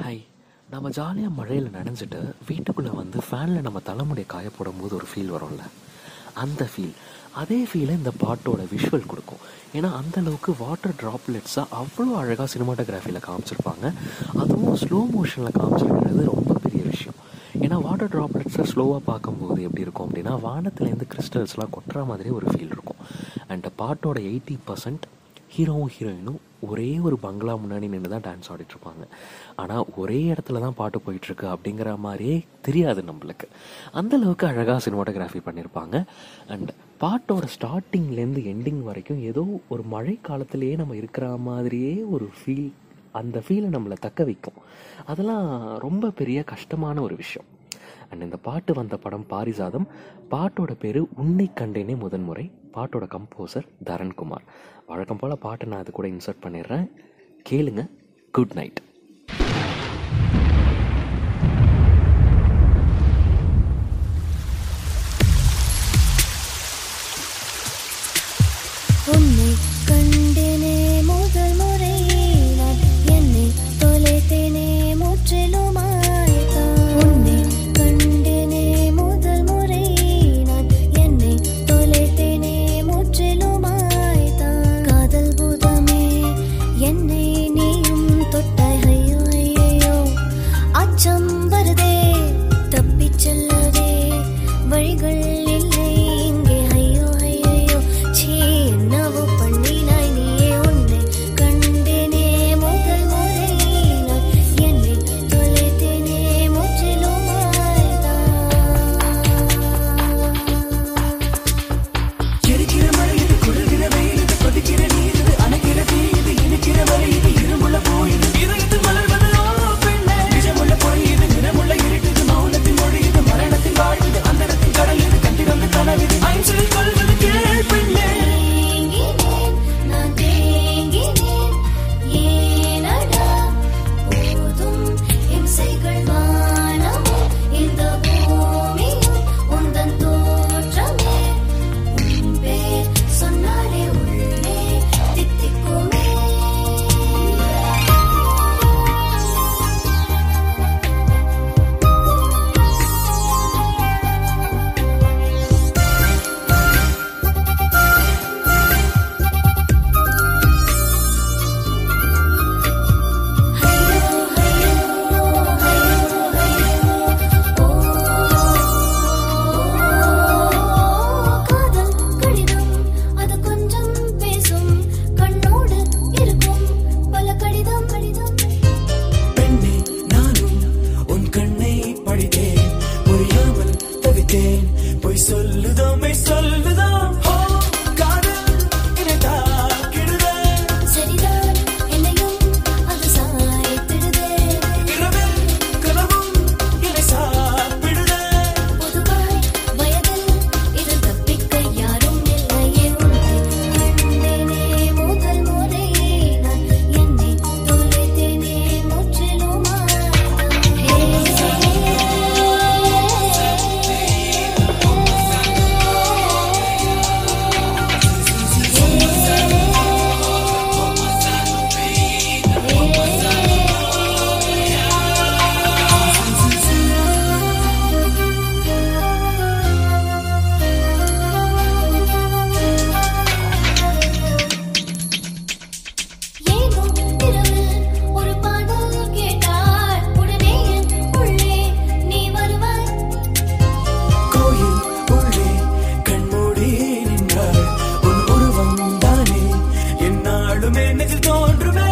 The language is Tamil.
ஹாய் நம்ம ஜாலியாக மழையில் நனைஞ்சிட்டு வீட்டுக்குள்ளே வந்து ஃபேனில் நம்ம தலைமுடியை காய போடும்போது ஒரு ஃபீல் வரும்ல. அந்த ஃபீல் அதே ஃபீலை இந்த பாட்டோட விஷுவல் கொடுக்கும். ஏன்னா அந்தளவுக்கு வாட்டர் ட்ராப்லெட்ஸாக அவ்வளோ அழகாக சினிமாட்டோகிராஃபியில் காமிச்சிருப்பாங்க. அதுவும் ஸ்லோ மோஷனில் காமிச்சிருக்கிறது ரொம்ப பெரிய விஷயம். ஏன்னா வாட்டர் ட்ராப்லெட்ஸை ஸ்லோவாக பார்க்கும்போது எப்படி இருக்கும் அப்படின்னா வானத்துலேருந்து கிறிஸ்டல்ஸ்லாம் கொட்டுற மாதிரி ஒரு ஃபீல் இருக்கும். அண்ட் பாட்டோட எயிட்டி பர்சன்ட் ஹீரோவும் ஹீரோயினும் ஒரே ஒரு பங்களா முன்னாடி நின்று தான் டான்ஸ் ஆடிட்டுருப்பாங்க. ஆனால் ஒரே இடத்துல தான் பாட்டு போயிட்டுருக்கு அப்படிங்கிற மாதிரியே தெரியாது நம்மளுக்கு. அந்தளவுக்கு அழகாக சினிமாட்டோகிராஃபி பண்ணியிருப்பாங்க. அண்ட் பாட்டோட ஸ்டார்டிங்லேருந்து எண்டிங் வரைக்கும் ஏதோ ஒரு மழை காலத்திலேயே நம்ம இருக்கிற மாதிரியே ஒரு ஃபீல் அந்த ஃபீலை நம்மளை தக்க வைக்கும். அதெல்லாம் ரொம்ப பெரிய கஷ்டமான ஒரு விஷயம். அண்ட் இந்த பாட்டு வந்த படம் பாரிசாதம் பாட்டோட பேர் உன்னை கண்டேனே முதன்முறை பாட்டோட கம்போசர் தரண்குமார் வழக்கம் போல் பாட்டை நான் அது கூட இன்சர்ட் பண்ணிடுறேன். கேளுங்க குட் நைட் தோன்றுமே